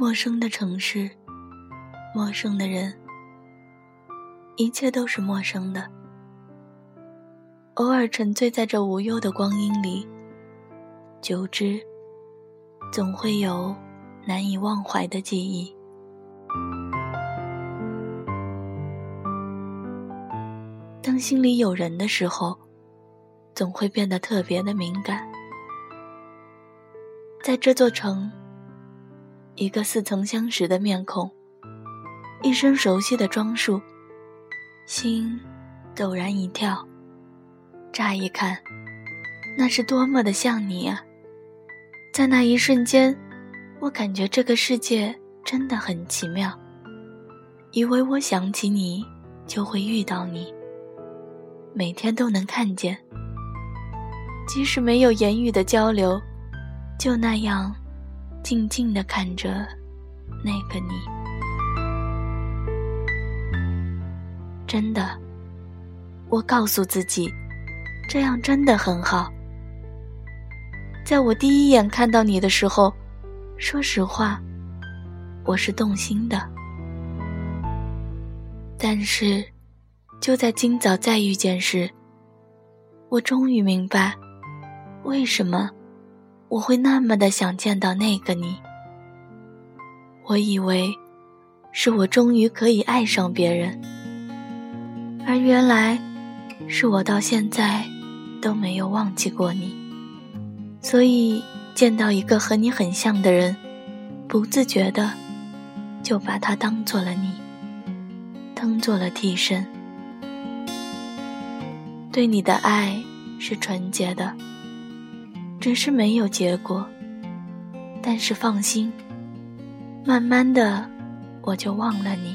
陌生的城市，陌生的人，一切都是陌生的。偶尔沉醉在这无忧的光阴里，久之，总会有难以忘怀的记忆。当心里有人的时候，总会变得特别的敏感。在这座城。一个似曾相识的面孔，一身熟悉的装束，心陡然一跳。乍一看，那是多么的像你啊！在那一瞬间，我感觉这个世界真的很奇妙。以为我想起你就会遇到你，每天都能看见，即使没有言语的交流，就那样。静静的看着那个你，真的，我告诉自己，这样真的很好。在我第一眼看到你的时候，说实话，我是动心的。但是，就在今早再遇见时，我终于明白，为什么。我会那么的想见到那个你。我以为，是我终于可以爱上别人，而原来，是我到现在都没有忘记过你。所以见到一个和你很像的人，不自觉的就把他当做了你，当做了替身。对你的爱是纯洁的。只是没有结果，但是放心，慢慢的我就忘了你，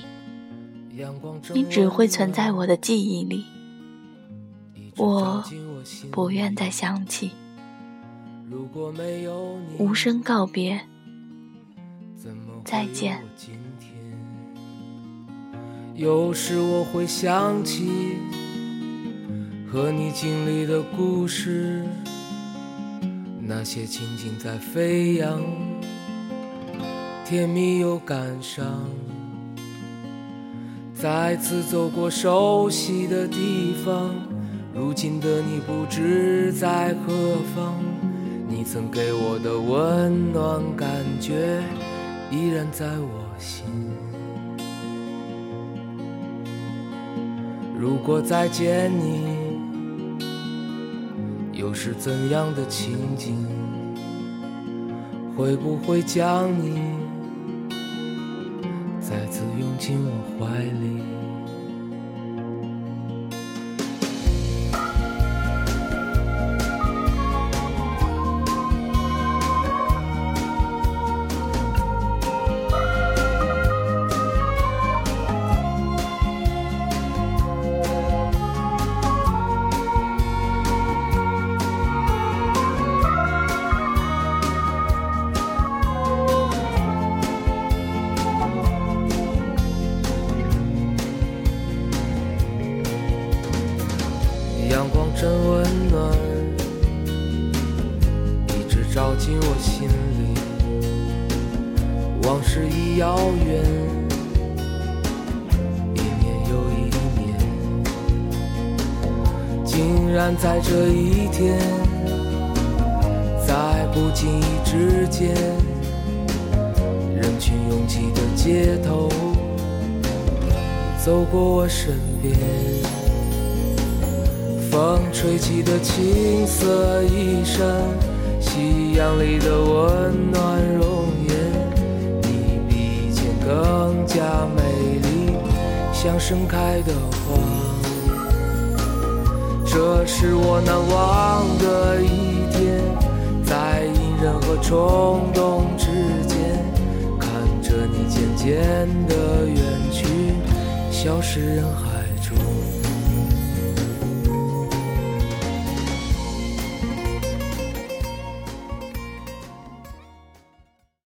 你只会存在我的记忆里，我不愿再想起。无声告别，再见。有时我会想起和你经历的故事。那些情景在飞扬，甜蜜又感伤。再次走过熟悉的地方，如今的你不知在何方。你曾给我的温暖感觉，依然在我心。如果再见你。又是怎样的情景？会不会将你再次拥进我怀里？真温暖，一直照进我心里。往事已遥远，一年又一年，竟然在这一天，在不经意之间，人群拥挤的街头，走过我身边。风吹起的青色衣衫，夕阳里的温暖容颜，你比以前更加美丽，像盛开的花。这是我难忘的一天，在隐忍和冲动之间，看着你渐渐的远去，消失人海。